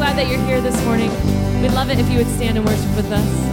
glad that you're here this morning. We'd love it if you would stand and worship with us.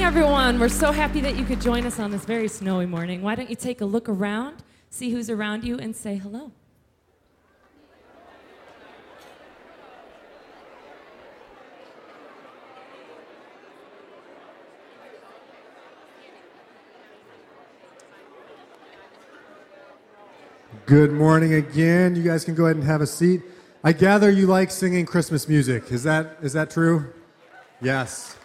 Everyone. We're so happy that you could join us on this very snowy morning. Why don't you take a look around, see who's around you, and say hello? Good morning again. You guys can go ahead and have a seat. I gather you like singing Christmas music. Is that is that true? Yes.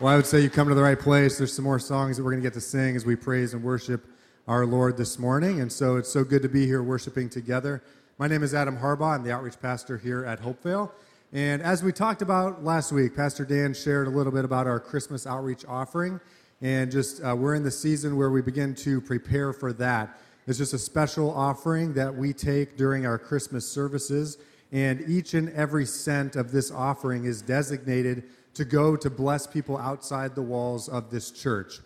Well, I would say you come to the right place. There's some more songs that we're going to get to sing as we praise and worship our Lord this morning. And so it's so good to be here worshiping together. My name is Adam Harbaugh. I'm the outreach pastor here at Hopevale. And as we talked about last week, Pastor Dan shared a little bit about our Christmas outreach offering. And just uh, we're in the season where we begin to prepare for that. It's just a special offering that we take during our Christmas services. And each and every cent of this offering is designated to go to bless people outside the walls of this church.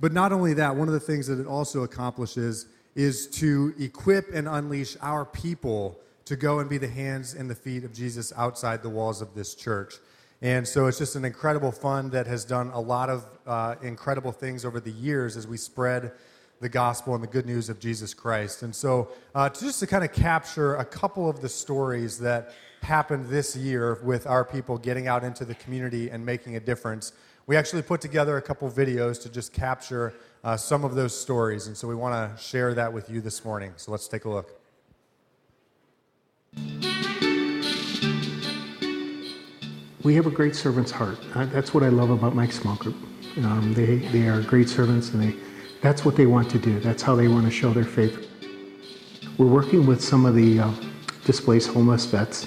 But not only that, one of the things that it also accomplishes is to equip and unleash our people to go and be the hands and the feet of Jesus outside the walls of this church. And so it's just an incredible fund that has done a lot of uh, incredible things over the years as we spread the gospel and the good news of Jesus Christ. And so, uh, just to kind of capture a couple of the stories that happened this year with our people getting out into the community and making a difference. We actually put together a couple videos to just capture uh, some of those stories. And so we want to share that with you this morning. So let's take a look. We have a great servant's heart. Uh, that's what I love about Mike's Small Group. Um, they, they are great servants, and they, that's what they want to do. That's how they want to show their faith. We're working with some of the uh, displaced homeless vets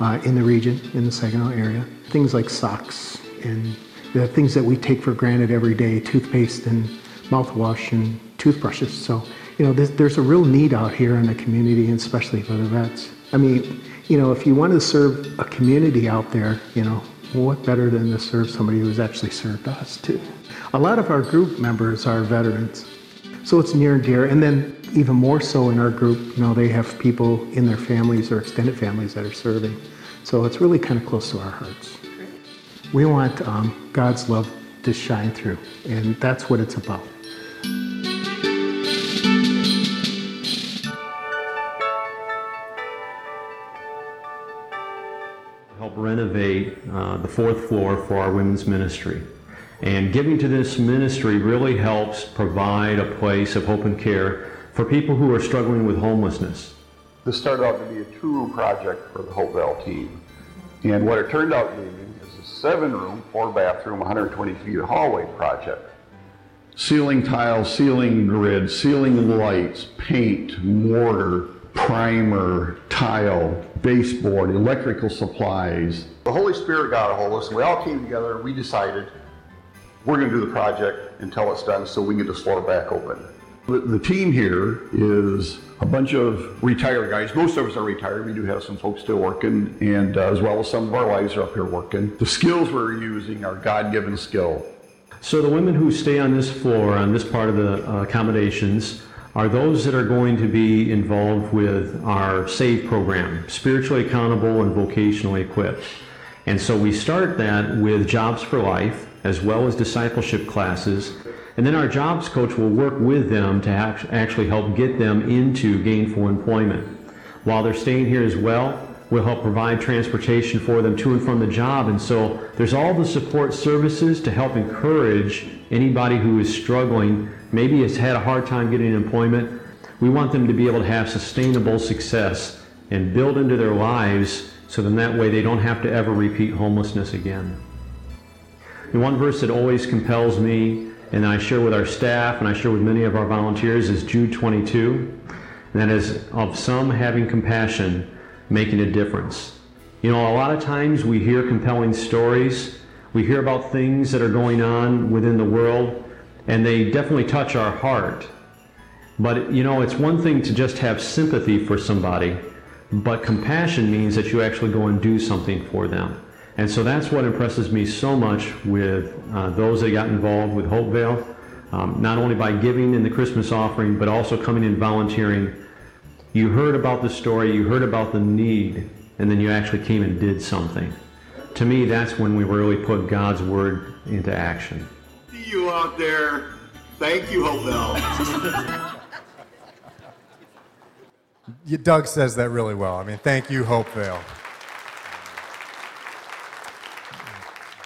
uh, in the region, in the Saginaw area. Things like socks and the things that we take for granted every day, toothpaste and mouthwash and toothbrushes. So, you know, there's, there's a real need out here in the community, and especially for the vets. I mean, you know, if you want to serve a community out there, you know, what better than to serve somebody who's actually served us too? A lot of our group members are veterans, so it's near and dear. And then even more so in our group, you know, they have people in their families or extended families that are serving. So it's really kind of close to our hearts. We want um, God's love to shine through, and that's what it's about. help renovate uh, the fourth floor for our women's ministry. And giving to this ministry really helps provide a place of hope and care for people who are struggling with homelessness. This started out to be a two-room project for the Hopevale team. And what it turned out to be is a seven-room, four-bathroom, 120 feet hallway project. Ceiling tiles, ceiling grid, ceiling lights, paint, mortar, primer, tile, baseboard, electrical supplies. The Holy Spirit got a hold of us, and we all came together and we decided we're going to do the project until it's done so we can get this floor back open. The, team here is a bunch of retired guys. Most of us are retired. We do have some folks still working, and uh, as well as some of our wives are up here working. The skills we're using are God given skill. So the women who stay on this floor, on this part of the uh, accommodations, are those that are going to be involved with our SAVE program, spiritually accountable and vocationally equipped. And so we start that with Jobs for Life, as well as discipleship classes. And then our jobs coach will work with them to actually help get them into gainful employment. While they're staying here as well, we'll help provide transportation for them to and from the job. And so there's all the support services to help encourage anybody who is struggling, maybe has had a hard time getting employment. We want them to be able to have sustainable success and build into their lives so then that way they don't have to ever repeat homelessness again. The one verse that always compels me, and I share with our staff and I share with many of our volunteers, is Jude 22. And that is of some having compassion, making a difference. You know, a lot of times we hear compelling stories, we hear about things that are going on within the world, and they definitely touch our heart. But, you know, it's one thing to just have sympathy for somebody, but compassion means that you actually go and do something for them. And so that's what impresses me so much with uh, those that got involved with Hopevale, um, not only by giving in the Christmas offering, but also coming in volunteering. You heard about the story, you heard about the need, and then you actually came and did something. To me, that's when we really put God's word into action. See you out there. Thank you, Hopevale. Doug says that really well. I mean, thank you, Hopevale.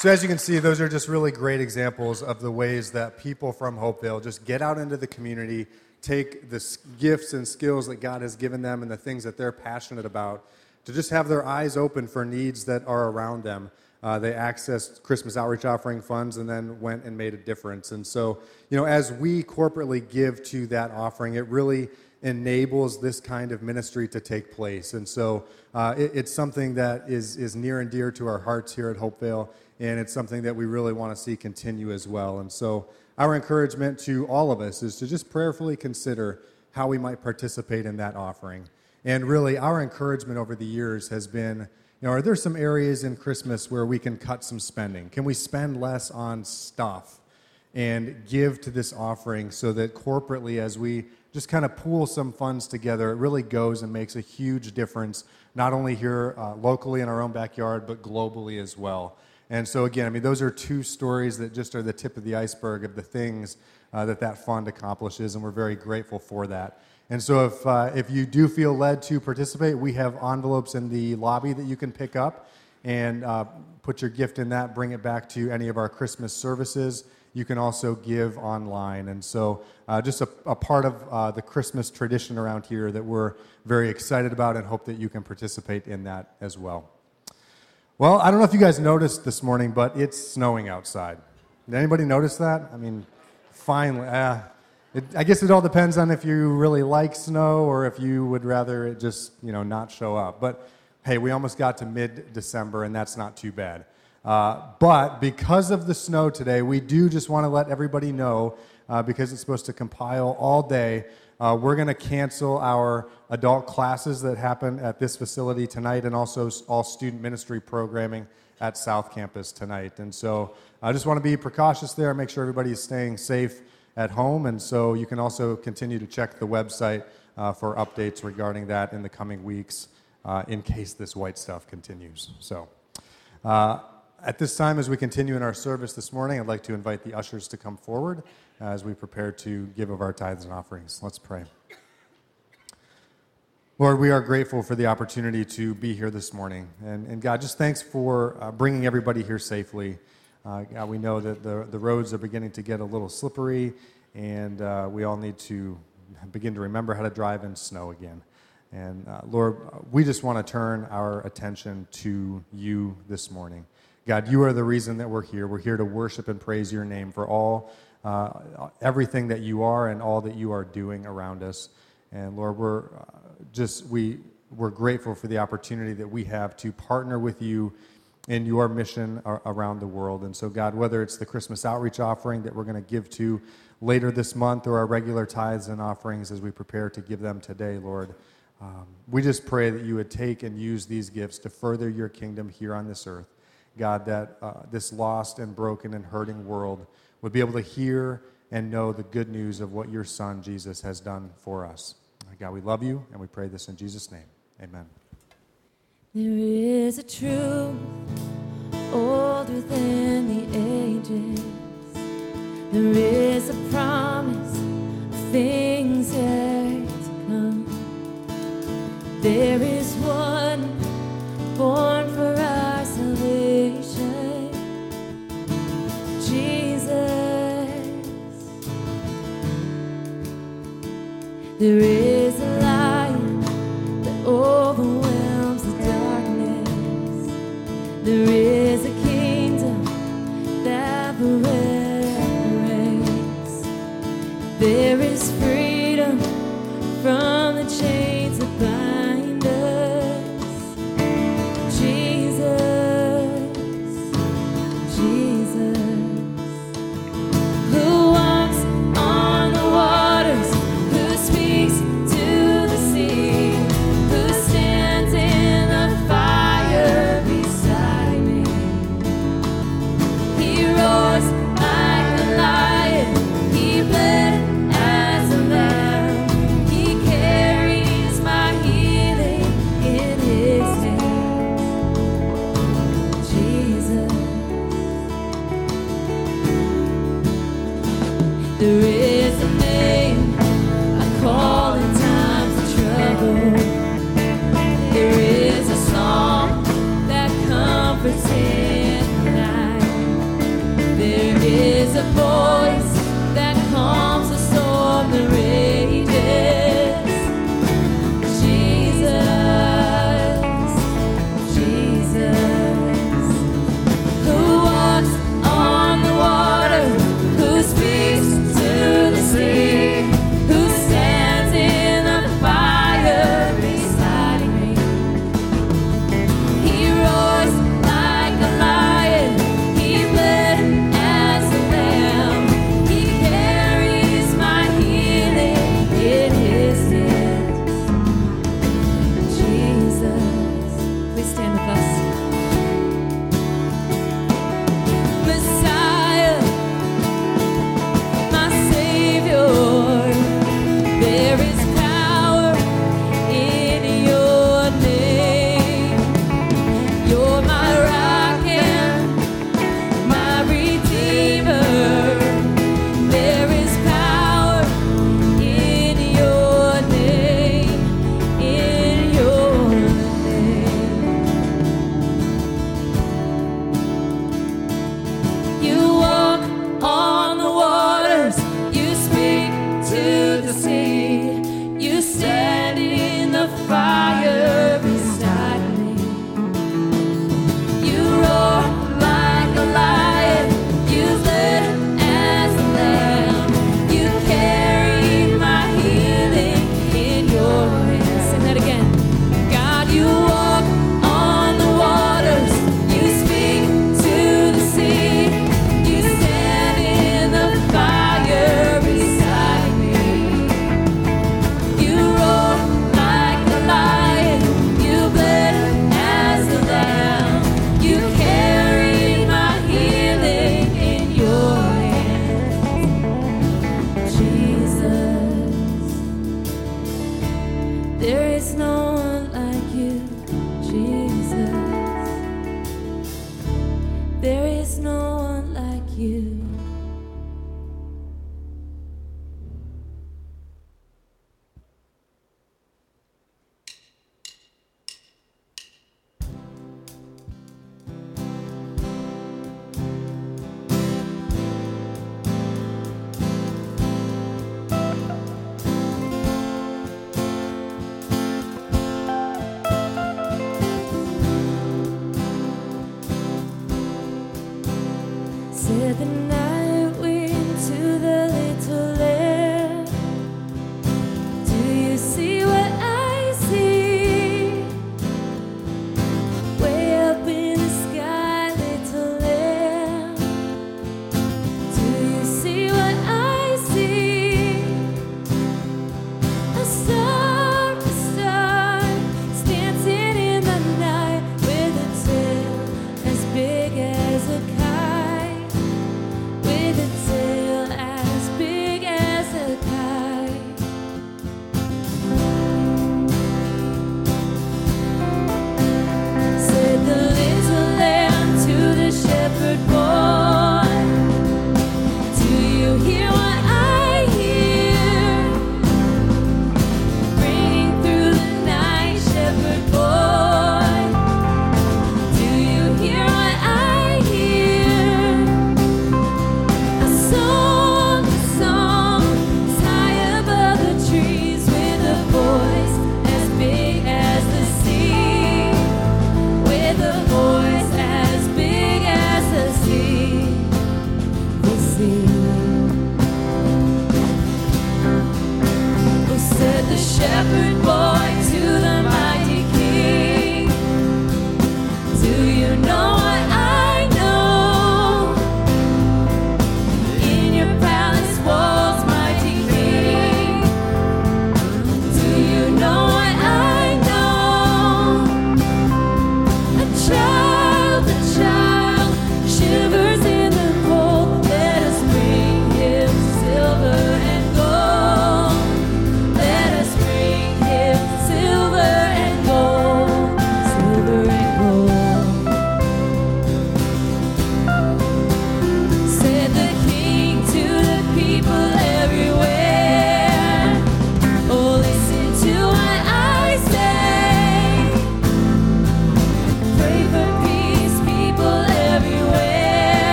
So, as you can see, those are just really great examples of the ways that people from Hopevale just get out into the community, take the gifts and skills that God has given them and the things that they're passionate about to just have their eyes open for needs that are around them. Uh, they accessed Christmas outreach offering funds and then went and made a difference. And so, you know, as we corporately give to that offering, it really enables this kind of ministry to take place. And so uh, it, it's something that is, is near and dear to our hearts here at Hopevale and it's something that we really want to see continue as well. And so, our encouragement to all of us is to just prayerfully consider how we might participate in that offering. And really, our encouragement over the years has been you know, are there some areas in Christmas where we can cut some spending? Can we spend less on stuff and give to this offering so that corporately, as we just kind of pool some funds together, it really goes and makes a huge difference, not only here uh, locally in our own backyard, but globally as well. And so, again, I mean, those are two stories that just are the tip of the iceberg of the things uh, that that fund accomplishes, and we're very grateful for that. And so, if, uh, if you do feel led to participate, we have envelopes in the lobby that you can pick up and uh, put your gift in that, bring it back to any of our Christmas services, you can also give online. And so, uh, just a, a, part of uh, the Christmas tradition around here that we're very excited about and hope that you can participate in that as well. Well, I don't know if you guys noticed this morning, but it's snowing outside. Did anybody notice that? I mean, finally. Uh, it, I guess it all depends on if you really like snow or if you would rather it just, you know, not show up. But hey, we almost got to mid December, and that's not too bad. Uh, but because of the snow today, we do just want to let everybody know, uh, because it's supposed to compile all day, uh, we're going to cancel our adult classes that happen at this facility tonight and also all student ministry programming at South Campus tonight. And so I just want to be precautious there, make sure everybody is staying safe at home. And so you can also continue to check the website uh, for updates regarding that in the coming weeks uh, in case this white stuff continues. So, uh, at this time, as we continue in our service this morning, I'd like to invite the ushers to come forward as we prepare to give of our tithes and offerings. Let's pray. Lord, we are grateful for the opportunity to be here this morning. And, and God, just thanks for uh, bringing everybody here safely. Uh, God, we know that the, the roads are beginning to get a little slippery, and uh, we all need to begin to remember how to drive in snow again. And uh, Lord, we just want to turn our attention to you this morning. God, you are the reason that we're here. We're here to worship and praise your name for all, uh, everything that you are and all that you are doing around us. And Lord, we're uh, just, we, we're grateful for the opportunity that we have to partner with you in your mission around the world. And so, God, whether it's the Christmas outreach offering that we're going to give to later this month or our regular tithes and offerings as we prepare to give them today, Lord, um, we just pray that you would take and use these gifts to further your kingdom here on this earth. God, that uh, this lost and broken and hurting world would be able to hear and know the good news of what your Son, Jesus, has done for us. God, we love you, and we pray this in Jesus' name. Amen. There is a truth older than the ages. There is a promise of things yet to come. There is one born for our There is a light that overwhelms the darkness. There is a kingdom that reigns. There is freedom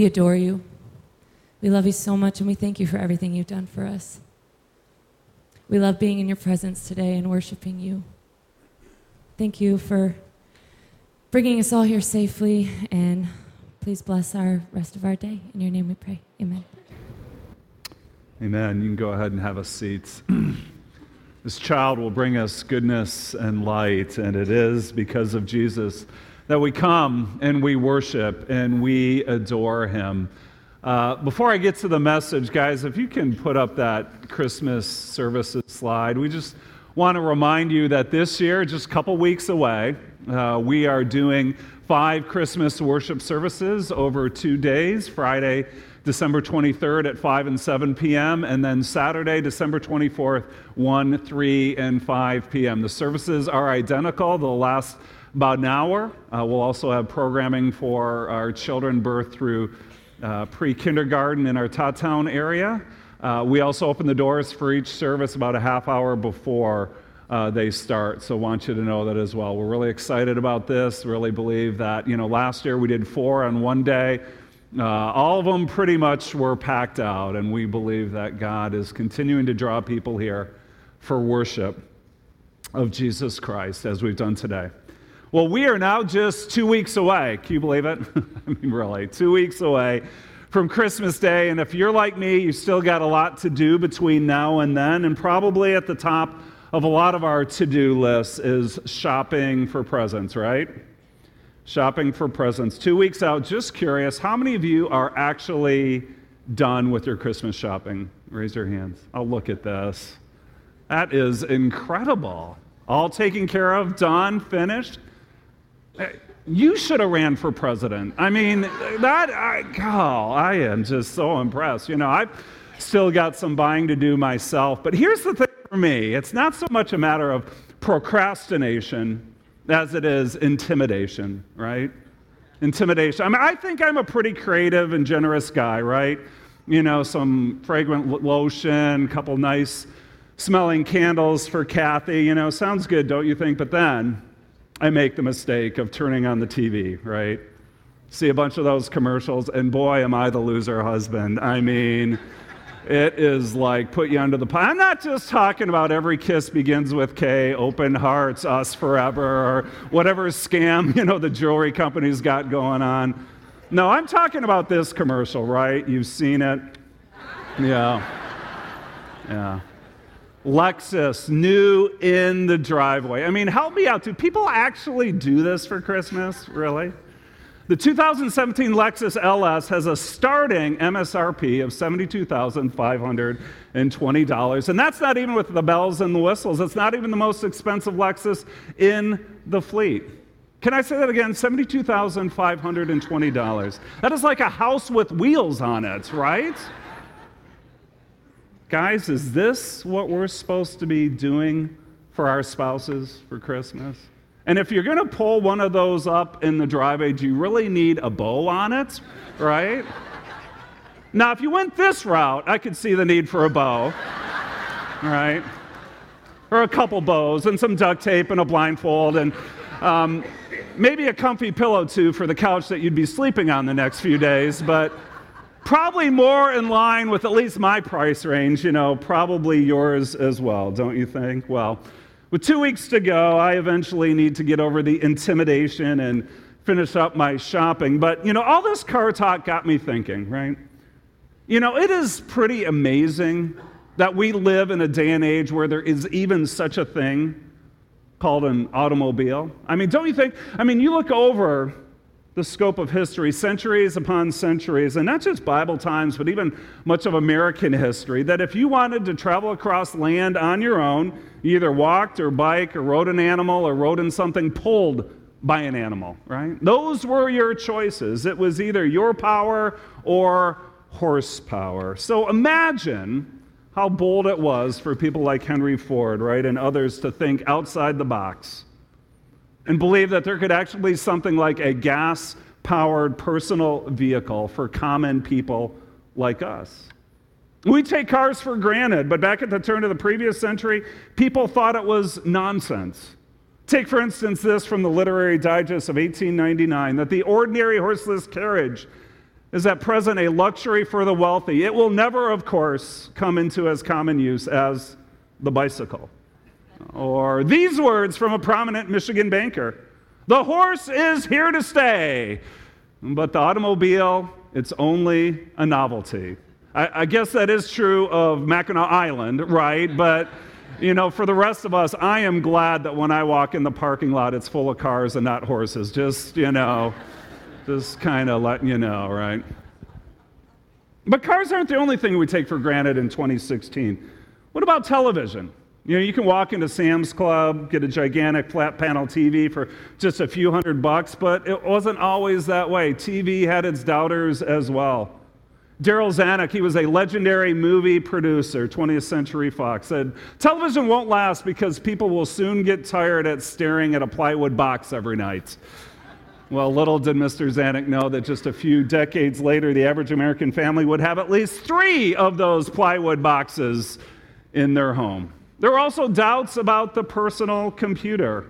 We adore you. We love you so much, and we thank you for everything you've done for us. We love being in your presence today and worshiping you. Thank you for bringing us all here safely, and please bless our rest of our day. In your name we pray. Amen. Amen. You can go ahead and have a seat. this child will bring us goodness and light, and it is because of Jesus that we come and we worship and we adore him. Uh, before I get to the message, guys, if you can put up that Christmas services slide, we just want to remind you that this year, just a couple weeks away, uh, we are doing five Christmas worship services over two days Friday, December 23rd at 5 and 7 p.m., and then Saturday, December 24th, 1, 3, and 5 p.m. The services are identical. They'll last about an hour. Uh, we'll also have programming for our children birth through uh, pre kindergarten in our Town area. Uh, we also open the doors for each service about a half hour before uh, they start. So, I want you to know that as well. We're really excited about this. Really believe that, you know, last year we did four on one day. Uh, all of them pretty much were packed out, and we believe that God is continuing to draw people here for worship of Jesus Christ as we've done today. Well, we are now just two weeks away. Can you believe it? I mean, really, two weeks away from Christmas Day. And if you're like me, you still got a lot to do between now and then. And probably at the top of a lot of our to do lists is shopping for presents, right? Shopping for presents. Two weeks out, just curious, how many of you are actually done with your Christmas shopping? Raise your hands. I'll look at this. That is incredible. All taken care of, done, finished. You should have ran for president. I mean, that, I, oh, I am just so impressed. You know, I've still got some buying to do myself, but here's the thing for me it's not so much a matter of procrastination as it is intimidation, right? Intimidation. I mean, I think I'm a pretty creative and generous guy, right? You know, some fragrant lotion, a couple nice smelling candles for Kathy. You know, sounds good, don't you think? But then I make the mistake of turning on the TV, right? See a bunch of those commercials, and boy, am I the loser husband. I mean, it is like put you under the pot. I'm not just talking about every kiss begins with Kay, open hearts, us forever, or whatever scam, you know, the jewelry company's got going on. No, I'm talking about this commercial, right? You've seen it. Yeah. Yeah. Lexus, new in the driveway. I mean, help me out. Do people actually do this for Christmas? Really? The 2017 Lexus LS has a starting MSRP of $72,520. And that's not even with the bells and the whistles. It's not even the most expensive Lexus in the fleet. Can I say that again? $72,520. That is like a house with wheels on it, right? Guys, is this what we're supposed to be doing for our spouses for Christmas? And if you're going to pull one of those up in the driveway, do you really need a bow on it? Right? now, if you went this route, I could see the need for a bow. Right? Or a couple bows and some duct tape and a blindfold and um, maybe a comfy pillow too for the couch that you'd be sleeping on the next few days. But probably more in line with at least my price range, you know, probably yours as well, don't you think? Well, with two weeks to go, I eventually need to get over the intimidation and finish up my shopping. But, you know, all this car talk got me thinking, right? You know, it is pretty amazing that we live in a day and age where there is even such a thing called an automobile. I mean, don't you think? I mean, you look over the scope of history, centuries upon centuries, and not just Bible times, but even much of American history, that if you wanted to travel across land on your own, you either walked or biked or rode an animal or rode in something pulled by an animal, right? Those were your choices. It was either your power or horsepower. So imagine how bold it was for people like Henry Ford, right, and others to think outside the box and believe that there could actually be something like a gas powered personal vehicle for common people like us. We take cars for granted, but back at the turn of the previous century, people thought it was nonsense. Take, for instance, this from the Literary Digest of 1899 that the ordinary horseless carriage is at present a luxury for the wealthy. It will never, of course, come into as common use as the bicycle. Or these words from a prominent Michigan banker The horse is here to stay, but the automobile, it's only a novelty. I, I guess that is true of Mackinac Island, right? But you know, for the rest of us, I am glad that when I walk in the parking lot, it's full of cars and not horses. Just, you know, just kind of letting you know, right? But cars aren't the only thing we take for granted in 2016. What about television? You know, you can walk into Sam's Club, get a gigantic flat panel TV for just a few hundred bucks, but it wasn't always that way. TV had its doubters as well. Darryl Zanuck, he was a legendary movie producer, 20th Century Fox, said, Television won't last because people will soon get tired at staring at a plywood box every night. Well, little did Mr. Zanuck know that just a few decades later, the average American family would have at least three of those plywood boxes in their home. There were also doubts about the personal computer.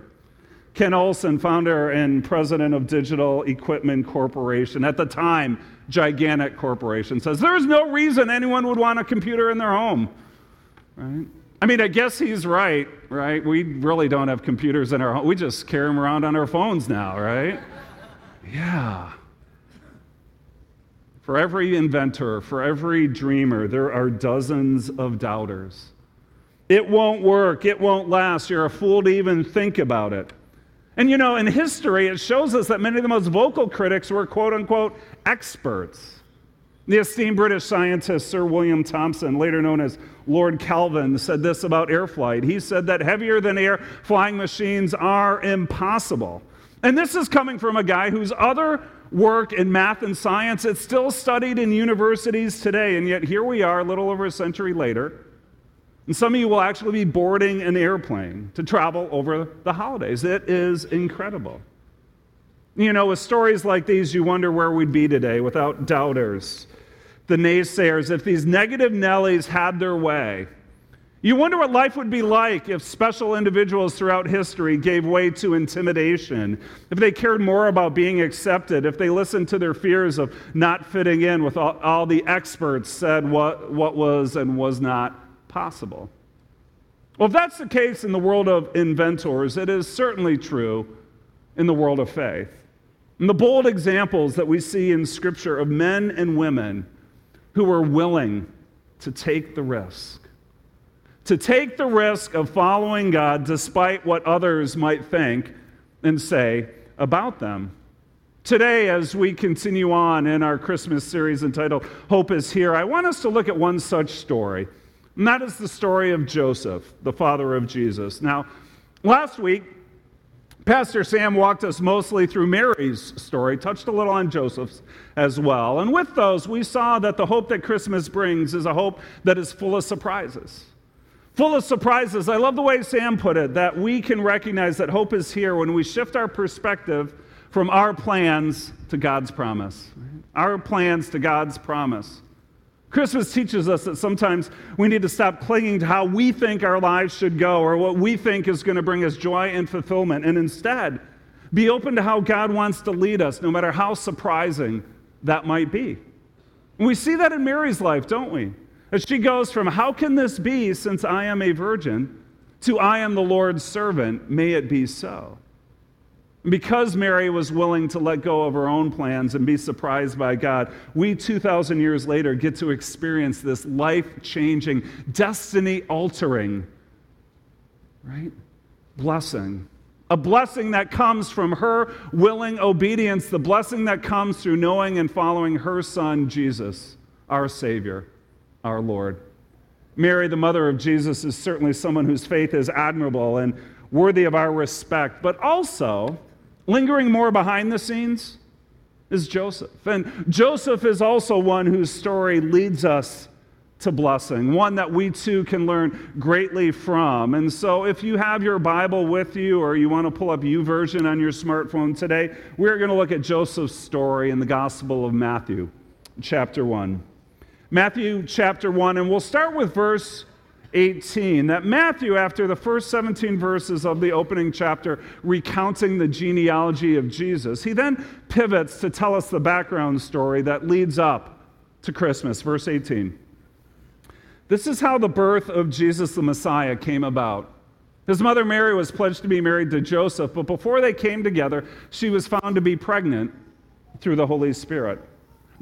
Ken Olsen, founder and president of Digital Equipment Corporation, at the time, gigantic corporation, says there's no reason anyone would want a computer in their home. Right? I mean, I guess he's right, right? We really don't have computers in our home. We just carry them around on our phones now, right? Yeah. For every inventor, for every dreamer, there are dozens of doubters. It won't work. It won't last. You're a fool to even think about it. And you know, in history, it shows us that many of the most vocal critics were quote unquote experts. The esteemed British scientist Sir William Thomson, later known as Lord Kelvin, said this about air flight. He said that heavier than air flying machines are impossible. And this is coming from a guy whose other work in math and science is still studied in universities today and yet here we are a little over a century later and some of you will actually be boarding an airplane to travel over the holidays. It is incredible. You know with stories like these you wonder where we'd be today without doubters the naysayers if these negative nellies had their way. You wonder what life would be like if special individuals throughout history gave way to intimidation, if they cared more about being accepted, if they listened to their fears of not fitting in with all, all the experts said what, what was and was not possible. Well, if that's the case in the world of inventors, it is certainly true in the world of faith. And the bold examples that we see in Scripture of men and women who were willing to take the risk to take the risk of following God despite what others might think and say about them. Today, as we continue on in our Christmas series entitled Hope is Here, I want us to look at one such story. And that is the story of Joseph, the father of Jesus. Now, last week, Pastor Sam walked us mostly through Mary's story, touched a little on Joseph's as well. And with those, we saw that the hope that Christmas brings is a hope that is full of surprises full of surprises. I love the way Sam put it that we can recognize that hope is here when we shift our perspective from our plans to God's promise. Our plans to God's promise. Christmas teaches us that sometimes we need to stop clinging to how we think our lives should go or what we think is going to bring us joy and fulfillment, and instead be open to how God wants to lead us, no matter how surprising that might be. And we see that in Mary's life, don't we? As she goes from, How can this be since I am a virgin, to I am the Lord's servant, may it be so. Because Mary was willing to let go of her own plans and be surprised by God, we 2,000 years later get to experience this life changing, destiny altering, right? Blessing. A blessing that comes from her willing obedience, the blessing that comes through knowing and following her son, Jesus, our Savior our Lord. Mary, the mother of Jesus, is certainly someone whose faith is admirable and worthy of our respect, but also, lingering more behind the scenes, is Joseph. And Joseph is also one whose story leads us to blessing, one that we too can learn greatly from. And so, if you have your Bible with you or you want to pull up YouVersion on your smartphone today, we're going to look at Joseph's story in the Gospel of Matthew, chapter 1. Matthew chapter 1, and we'll start with verse 18. That Matthew, after the first 17 verses of the opening chapter, recounting the genealogy of Jesus, he then pivots to tell us the background story that leads up to Christmas. Verse 18. This is how the birth of Jesus the Messiah came about. His mother Mary was pledged to be married to Joseph, but before they came together, she was found to be pregnant through the Holy Spirit.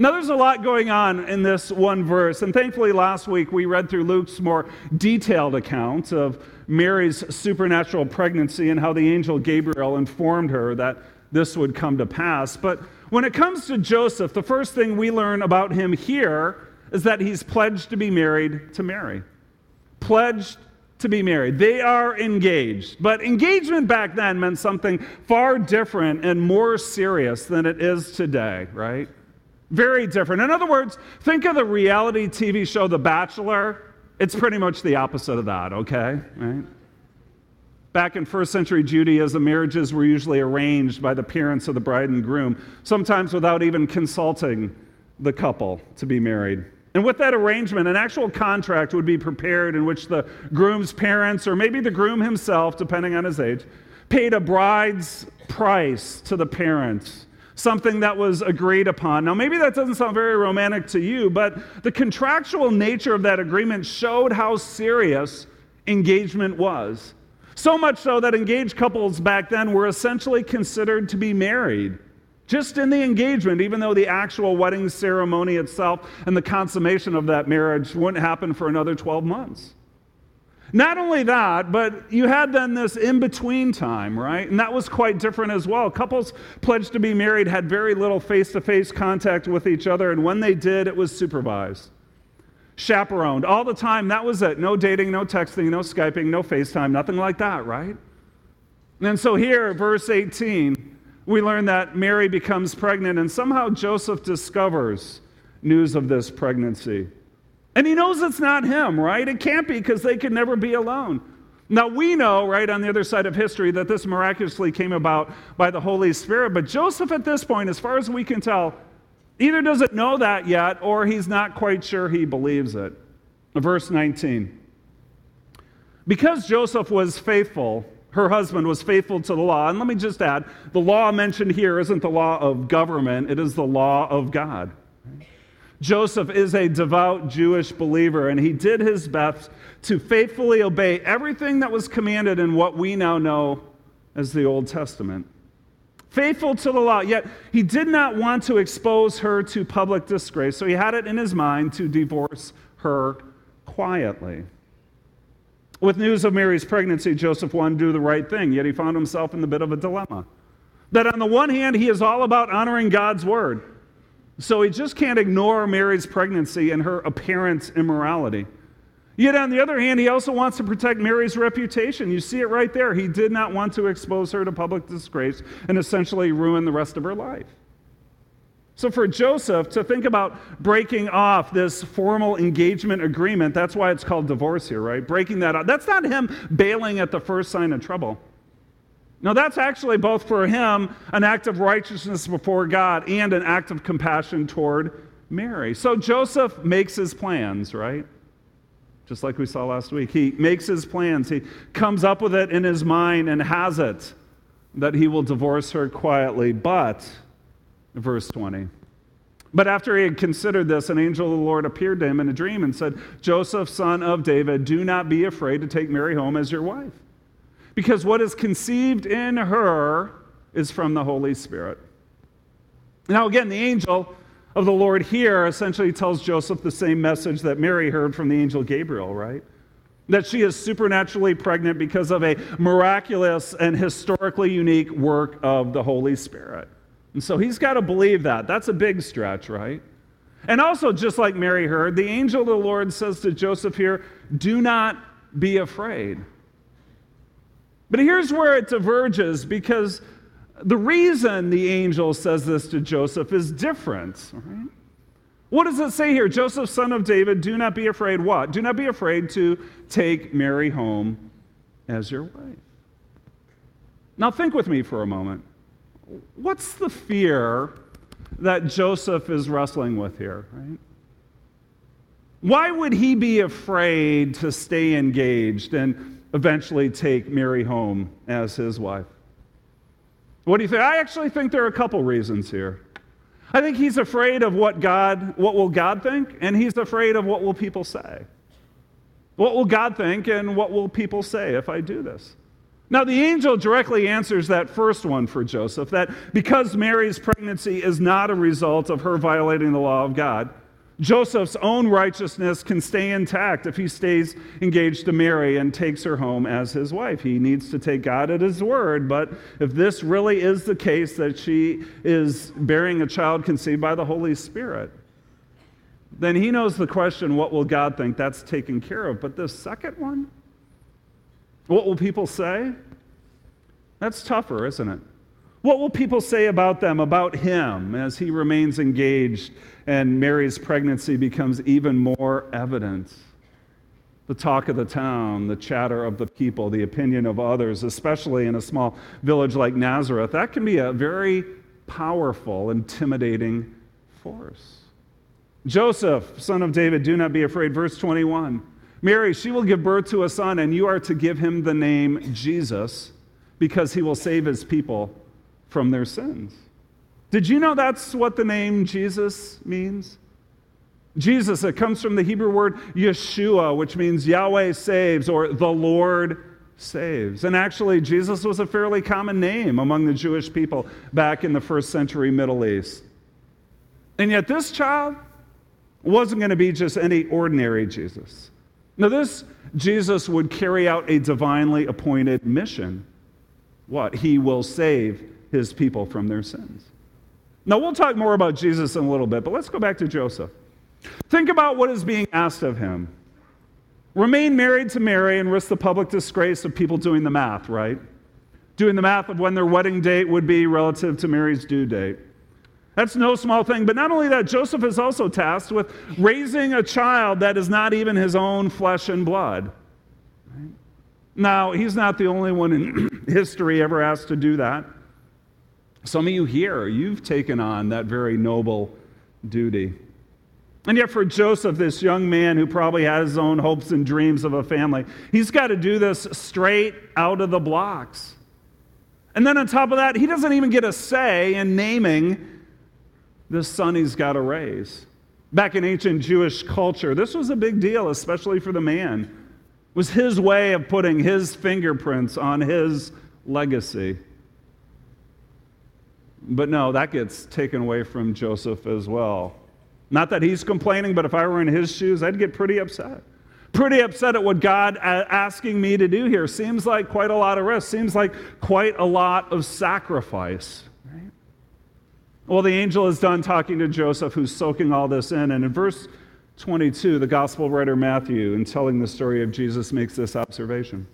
Now, there's a lot going on in this one verse, and thankfully, last week we read through Luke's more detailed account of Mary's supernatural pregnancy and how the angel Gabriel informed her that this would come to pass. But when it comes to Joseph, the first thing we learn about him here is that he's pledged to be married to Mary. Pledged to be married. They are engaged. But engagement back then meant something far different and more serious than it is today, right? Very different. In other words, think of the reality TV show The Bachelor. It's pretty much the opposite of that, okay? Right? Back in first century Judaism, marriages were usually arranged by the parents of the bride and groom, sometimes without even consulting the couple to be married. And with that arrangement, an actual contract would be prepared in which the groom's parents, or maybe the groom himself, depending on his age, paid a bride's price to the parents something that was agreed upon. Now, maybe that doesn't sound very romantic to you, but the contractual nature of that agreement showed how serious engagement was. So much so that engaged couples back then were essentially considered to be married. Just in the engagement, even though the actual wedding ceremony itself and the consummation of that marriage wouldn't happen for another 12 months. Not only that, but you had then this in between time, right? And that was quite different as well. Couples pledged to be married had very little face to face contact with each other, and when they did, it was supervised, chaperoned all the time. That was it. No dating, no texting, no Skyping, no FaceTime, nothing like that, right? And so here, verse 18, we learn that Mary becomes pregnant, and somehow Joseph discovers news of this pregnancy. And he knows it's not him, right? It can't be because they could never be alone. Now, we know, right, on the other side of history, that this miraculously came about by the Holy Spirit. But Joseph, at this point, as far as we can tell, either doesn't know that yet or he's not quite sure he believes it. Verse 19. Because Joseph was faithful, her husband was faithful to the law. And let me just add the law mentioned here isn't the law of government, it is the law of God. Joseph is a devout Jewish believer, and he did his best to faithfully obey everything that was commanded in what we now know as the Old Testament. Faithful to the law, yet he did not want to expose her to public disgrace, so he had it in his mind to divorce her quietly. With news of Mary's pregnancy, Joseph wanted to do the right thing, yet he found himself in a bit of a dilemma. That on the one hand, he is all about honoring God's word. So he just can't ignore Mary's pregnancy and her apparent immorality. Yet, on the other hand, he also wants to protect Mary's reputation. You see it right there. He did not want to expose her to public disgrace and essentially ruin the rest of her life. So, for Joseph to think about breaking off this formal engagement agreement, that's why it's called divorce here, right? Breaking that off. That's not him bailing at the first sign of trouble. Now, that's actually both for him an act of righteousness before God and an act of compassion toward Mary. So Joseph makes his plans, right? Just like we saw last week. He makes his plans, he comes up with it in his mind and has it that he will divorce her quietly. But, verse 20, but after he had considered this, an angel of the Lord appeared to him in a dream and said, Joseph, son of David, do not be afraid to take Mary home as your wife because what is conceived in her is from the Holy Spirit. Now, again, the angel of the Lord here essentially tells Joseph the same message that Mary heard from the angel Gabriel, right? That she is supernaturally pregnant because of a miraculous and historically unique work of the Holy Spirit. And so he's got to believe that. That's a big stretch, right? And also, just like Mary heard, the angel of the Lord says to Joseph here, Do not be afraid. But here's where it diverges because the reason the angel says this to Joseph is different. Right? What does it say here? Joseph, son of David, do not be afraid. What? Do not be afraid to take Mary home as your wife. Now, think with me for a moment. What's the fear that Joseph is wrestling with here, right? Why would he be afraid to stay engaged and eventually take Mary home as his wife. What do you think? I actually think there are a couple reasons here. I think he's afraid of what God, what will God think, and he's afraid of what will people say. What will God think and what will people say if I do this? Now, the angel directly answers that first one for Joseph that because Mary's pregnancy is not a result of her violating the law of God, Joseph's own righteousness can stay intact if he stays engaged to Mary and takes her home as his wife. He needs to take God at his word, but if this really is the case that she is bearing a child conceived by the Holy Spirit, then he knows the question, what will God think? That's taken care of. But the second one, what will people say? That's tougher, isn't it? What will people say about them, about him, as he remains engaged and Mary's pregnancy becomes even more evident? The talk of the town, the chatter of the people, the opinion of others, especially in a small village like Nazareth, that can be a very powerful, intimidating force. Joseph, son of David, do not be afraid. Verse 21 Mary, she will give birth to a son, and you are to give him the name Jesus because he will save his people from their sins. Did you know that's what the name Jesus means? Jesus, it comes from the Hebrew word Yeshua, which means Yahweh saves or the Lord saves. And actually, Jesus was a fairly common name among the Jewish people back in the first century Middle East. And yet, this child wasn't going to be just any ordinary Jesus. Now, this Jesus would carry out a divinely appointed mission. What? He will save his people from their sins. Now, we'll talk more about Jesus in a little bit, but let's go back to Joseph. Think about what is being asked of him. Remain married to Mary and risk the public disgrace of people doing the math, right? Doing the math of when their wedding date would be relative to Mary's due date. That's no small thing. But not only that, Joseph is also tasked with raising a child that is not even his own flesh and blood. Now, he's not the only one in history ever asked to do that. Some of you here, you've taken on that very noble duty. And yet, for Joseph, this young man who probably had his own hopes and dreams of a family, he's got to do this straight out of the blocks. And then on top of that, he doesn't even get a say in naming the son he's got to raise. Back in ancient Jewish culture, this was a big deal, especially for the man. It was his way of putting his fingerprints on his legacy. But no, that gets taken away from Joseph as well. Not that he's complaining, but if I were in his shoes, I'd get pretty upset. Pretty upset at what God asking me to do here. Seems like quite a lot of risk, seems like quite a lot of sacrifice. Well, the angel is done talking to Joseph, who's soaking all this in. And in verse 22, the gospel writer Matthew, in telling the story of Jesus, makes this observation.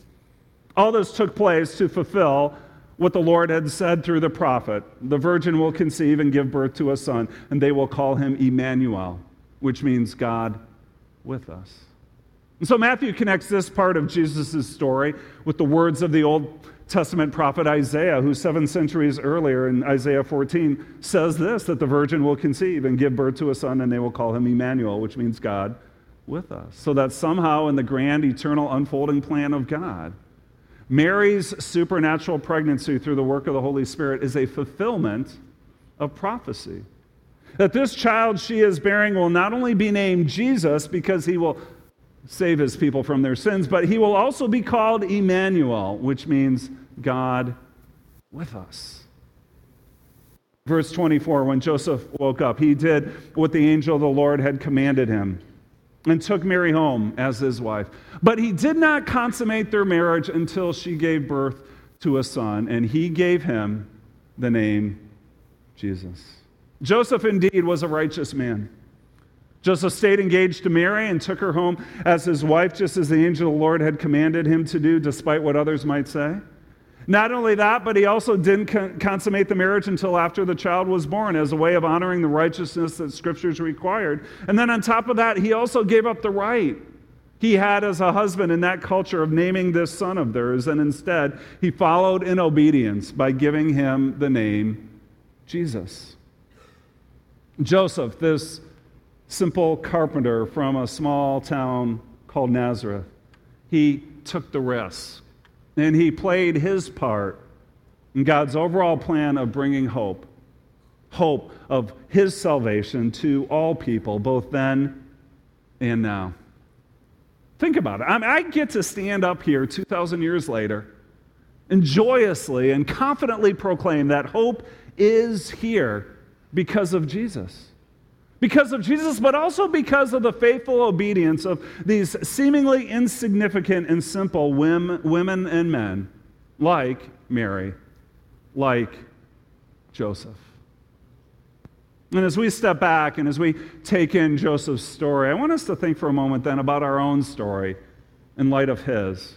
All this took place to fulfill what the Lord had said through the prophet The virgin will conceive and give birth to a son, and they will call him Emmanuel, which means God with us. And so Matthew connects this part of Jesus' story with the words of the Old Testament prophet Isaiah, who seven centuries earlier in Isaiah 14 says this that the virgin will conceive and give birth to a son, and they will call him Emmanuel, which means God with us. So that somehow in the grand eternal unfolding plan of God, Mary's supernatural pregnancy through the work of the Holy Spirit is a fulfillment of prophecy. That this child she is bearing will not only be named Jesus because he will save his people from their sins, but he will also be called Emmanuel, which means God with us. Verse 24 When Joseph woke up, he did what the angel of the Lord had commanded him and took Mary home as his wife. But he did not consummate their marriage until she gave birth to a son, and he gave him the name Jesus. Joseph indeed was a righteous man. Joseph stayed engaged to Mary and took her home as his wife, just as the angel of the Lord had commanded him to do, despite what others might say. Not only that, but he also didn't con- consummate the marriage until after the child was born as a way of honoring the righteousness that scriptures required. And then on top of that, he also gave up the right he had as a husband in that culture of naming this son of theirs, and instead he followed in obedience by giving him the name Jesus. Joseph, this simple carpenter from a small town called Nazareth. He took the risk and he played his part in God's overall plan of bringing hope hope of his salvation to all people, both then and now. Think about it. I, mean, I get to stand up here 2,000 years later and joyously and confidently proclaim that hope is here because of Jesus because of Jesus, but also because of the faithful obedience of these seemingly insignificant and simple women and men like Mary, like Joseph. And as we step back and as we take in Joseph's story, I want us to think for a moment then about our own story in light of his.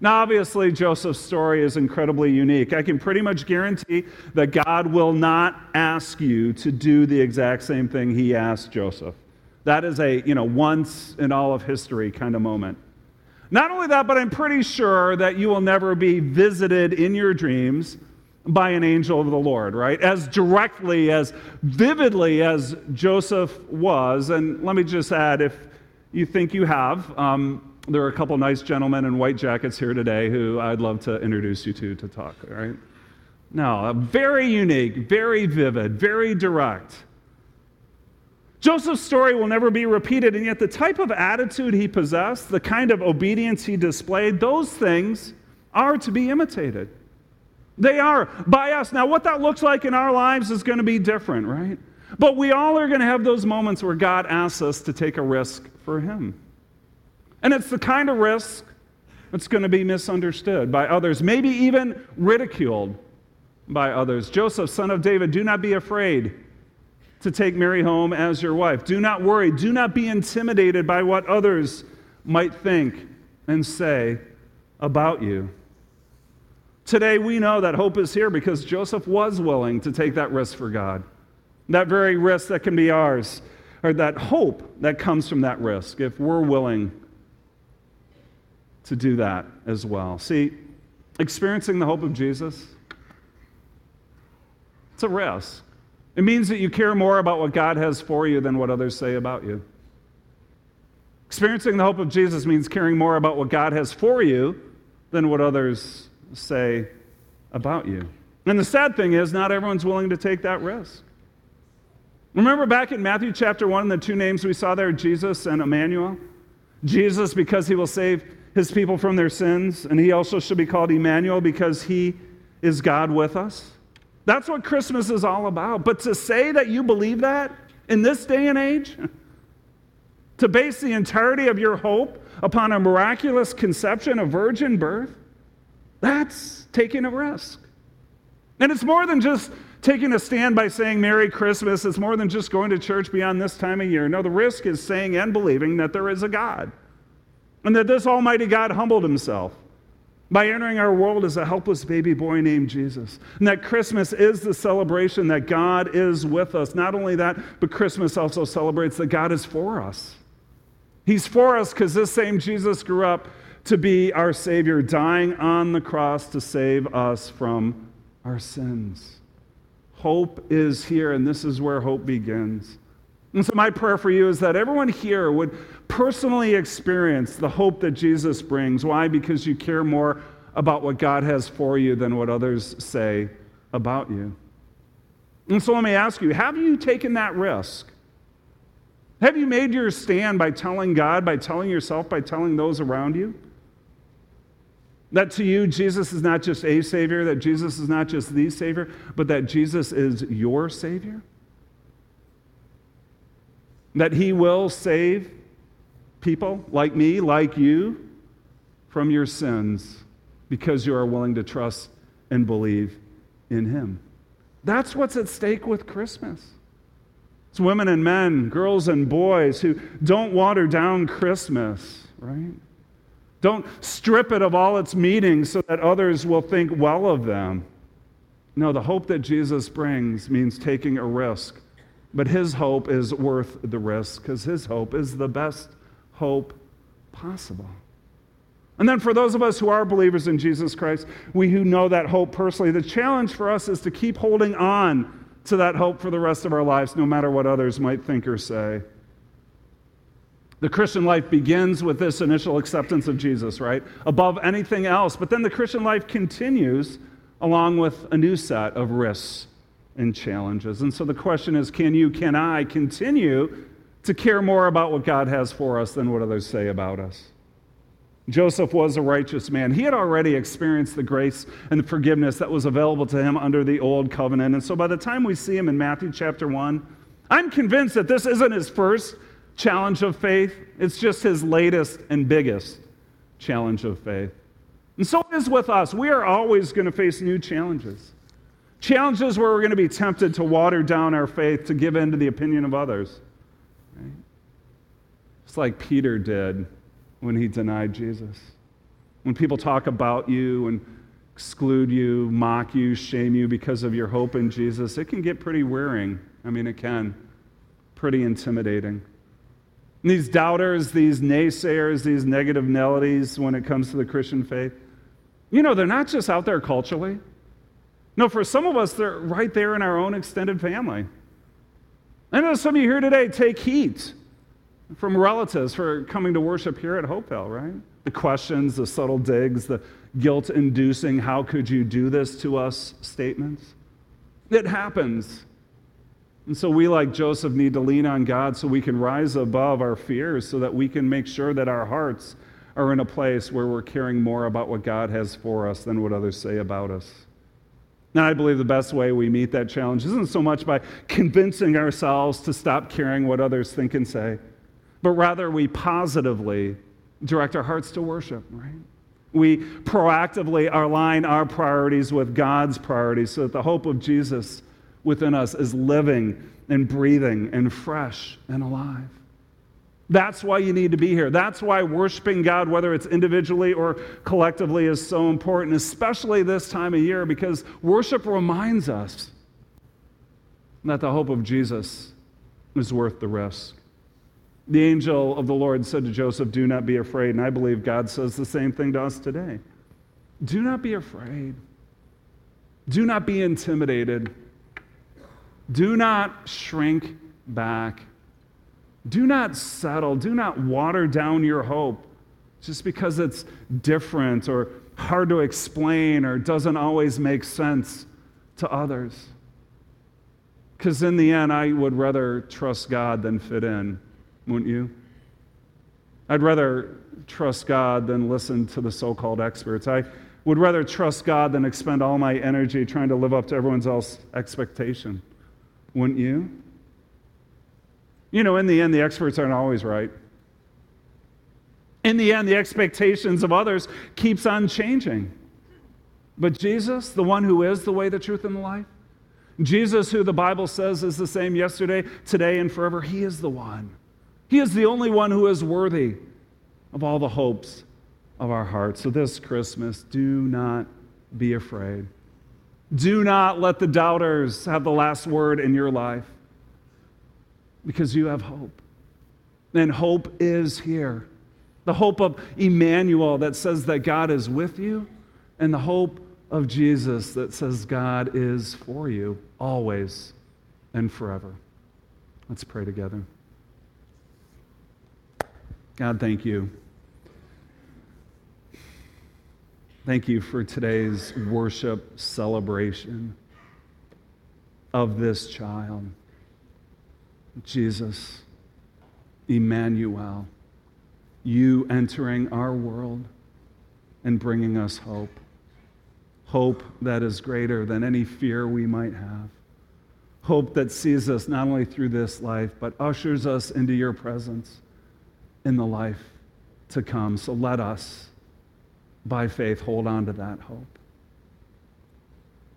Now, obviously, Joseph's story is incredibly unique. I can pretty much guarantee that God will not ask you to do the exact same thing he asked Joseph. That is a, you know, once in all of history kind of moment. Not only that, but I'm pretty sure that you will never be visited in your dreams by an angel of the Lord, right? As directly, as vividly as Joseph was. And let me just add if you think you have, um, there are a couple nice gentlemen in white jackets here today who I'd love to introduce you to to talk, all right? Now, very unique, very vivid, very direct. Joseph's story will never be repeated, and yet the type of attitude he possessed, the kind of obedience he displayed, those things are to be imitated. They are by us. Now, what that looks like in our lives is going to be different, right? But we all are going to have those moments where God asks us to take a risk for Him. And it's the kind of risk that's going to be misunderstood by others, maybe even ridiculed by others. Joseph, son of David, do not be afraid to take Mary home as your wife. Do not worry. Do not be intimidated by what others might think and say about you. Today, we know that hope is here because Joseph was willing to take that risk for God. That very risk that can be ours, or that hope that comes from that risk, if we're willing to do that as well. See, experiencing the hope of Jesus, it's a risk. It means that you care more about what God has for you than what others say about you. Experiencing the hope of Jesus means caring more about what God has for you than what others say about you. And the sad thing is, not everyone's willing to take that risk. Remember back in Matthew chapter 1, the two names we saw there, Jesus and Emmanuel? Jesus, because he will save his people from their sins, and he also should be called Emmanuel because he is God with us. That's what Christmas is all about. But to say that you believe that in this day and age, to base the entirety of your hope upon a miraculous conception, a virgin birth, that's taking a risk. And it's more than just taking a stand by saying Merry Christmas. It's more than just going to church beyond this time of year. No, the risk is saying and believing that there is a God and that this Almighty God humbled himself by entering our world as a helpless baby boy named Jesus. And that Christmas is the celebration that God is with us. Not only that, but Christmas also celebrates that God is for us. He's for us because this same Jesus grew up to be our Savior, dying on the cross to save us from our sins. Hope is here, and this is where hope begins. And so, my prayer for you is that everyone here would personally experience the hope that Jesus brings. Why? Because you care more about what God has for you than what others say about you. And so, let me ask you have you taken that risk? Have you made your stand by telling God, by telling yourself, by telling those around you? That to you, Jesus is not just a Savior, that Jesus is not just the Savior, but that Jesus is your Savior? That He will save people like me, like you, from your sins because you are willing to trust and believe in Him. That's what's at stake with Christmas. It's women and men, girls and boys who don't water down Christmas, right? Don't strip it of all its meaning so that others will think well of them. No, the hope that Jesus brings means taking a risk. But his hope is worth the risk because his hope is the best hope possible. And then for those of us who are believers in Jesus Christ, we who know that hope personally, the challenge for us is to keep holding on to that hope for the rest of our lives, no matter what others might think or say. The Christian life begins with this initial acceptance of Jesus, right? Above anything else. But then the Christian life continues along with a new set of risks and challenges. And so the question is can you, can I continue to care more about what God has for us than what others say about us? Joseph was a righteous man. He had already experienced the grace and the forgiveness that was available to him under the old covenant. And so by the time we see him in Matthew chapter 1, I'm convinced that this isn't his first challenge of faith, it's just his latest and biggest challenge of faith. And so it is with us. We are always going to face new challenges. Challenges where we're going to be tempted to water down our faith, to give in to the opinion of others. Right? Just like Peter did when he denied Jesus. When people talk about you and exclude you, mock you, shame you because of your hope in Jesus, it can get pretty wearing. I mean, it can. Pretty intimidating. And these doubters, these naysayers, these negative melodies when it comes to the Christian faith, you know, they're not just out there culturally. No, for some of us, they're right there in our own extended family. I know some of you here today take heat from relatives for coming to worship here at Hopevale, right? The questions, the subtle digs, the guilt inducing, how could you do this to us statements. It happens. And so we, like Joseph, need to lean on God so we can rise above our fears, so that we can make sure that our hearts are in a place where we're caring more about what God has for us than what others say about us. And I believe the best way we meet that challenge isn't so much by convincing ourselves to stop caring what others think and say but rather we positively direct our hearts to worship, right? We proactively align our priorities with God's priorities so that the hope of Jesus within us is living and breathing and fresh and alive. That's why you need to be here. That's why worshiping God, whether it's individually or collectively, is so important, especially this time of year, because worship reminds us that the hope of Jesus is worth the risk. The angel of the Lord said to Joseph, Do not be afraid. And I believe God says the same thing to us today. Do not be afraid. Do not be intimidated. Do not shrink back. Do not settle. Do not water down your hope just because it's different or hard to explain or doesn't always make sense to others. Because in the end, I would rather trust God than fit in, wouldn't you? I'd rather trust God than listen to the so called experts. I would rather trust God than expend all my energy trying to live up to everyone's else expectation. Wouldn't you? You know, in the end, the experts aren't always right. In the end, the expectations of others keeps on changing. But Jesus, the one who is the way, the truth, and the life, Jesus, who the Bible says is the same yesterday, today, and forever, he is the one. He is the only one who is worthy of all the hopes of our hearts. So this Christmas, do not be afraid. Do not let the doubters have the last word in your life because you have hope. And hope is here. The hope of Emmanuel that says that God is with you, and the hope of Jesus that says God is for you always and forever. Let's pray together. God, thank you. Thank you for today's worship celebration of this child. Jesus, Emmanuel, you entering our world and bringing us hope. Hope that is greater than any fear we might have. Hope that sees us not only through this life, but ushers us into your presence in the life to come. So let us, by faith, hold on to that hope.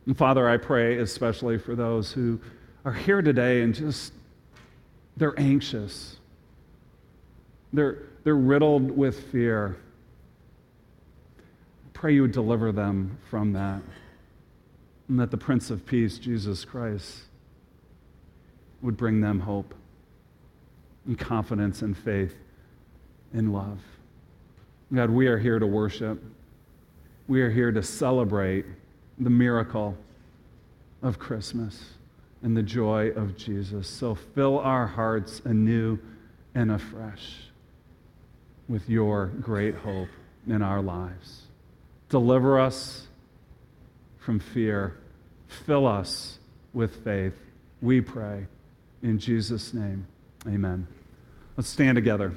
And Father, I pray especially for those who are here today and just they're anxious. They're, they're riddled with fear. Pray you would deliver them from that. And that the Prince of Peace, Jesus Christ, would bring them hope and confidence and faith and love. God, we are here to worship. We are here to celebrate the miracle of Christmas and the joy of Jesus. So fill our hearts anew and afresh with your great hope in our lives. Deliver us from fear. Fill us with faith. We pray. In Jesus' name, amen. Let's stand together.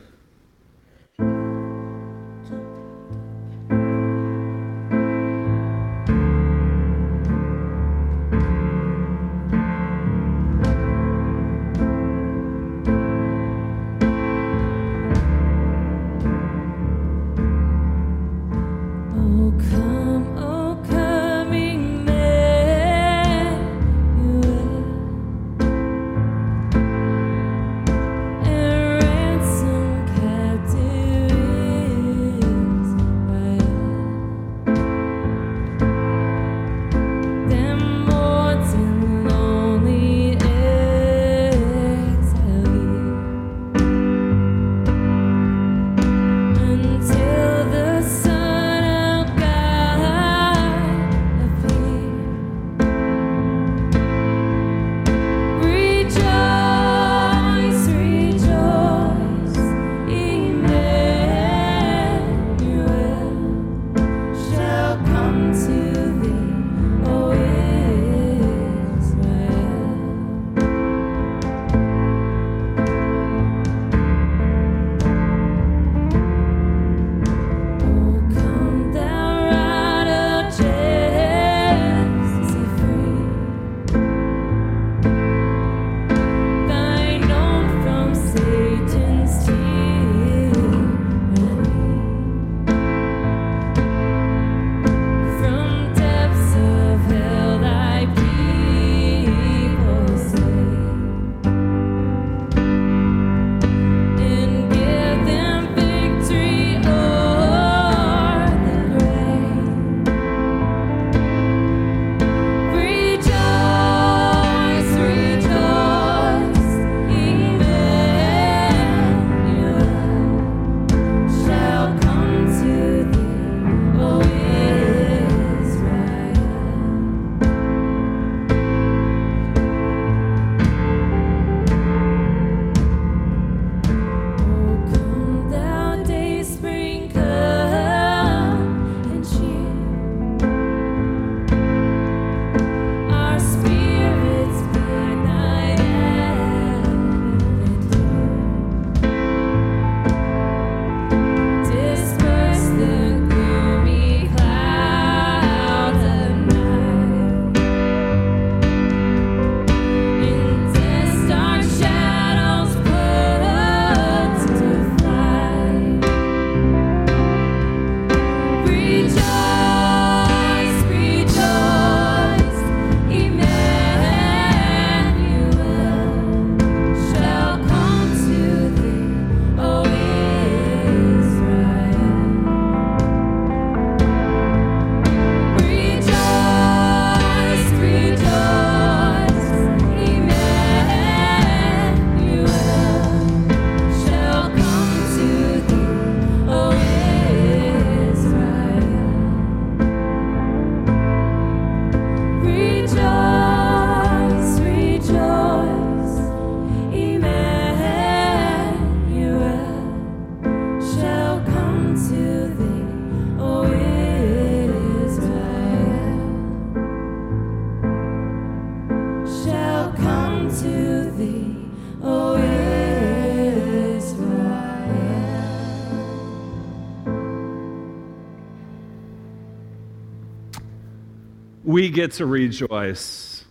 We get to rejoice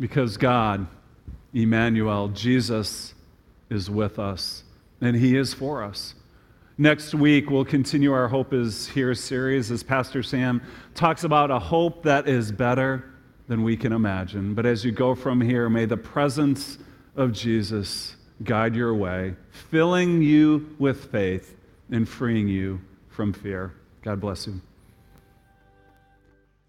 because God, Emmanuel, Jesus, is with us and He is for us. Next week, we'll continue our Hope is Here series as Pastor Sam talks about a hope that is better than we can imagine. But as you go from here, may the presence of Jesus guide your way, filling you with faith and freeing you from fear. God bless you.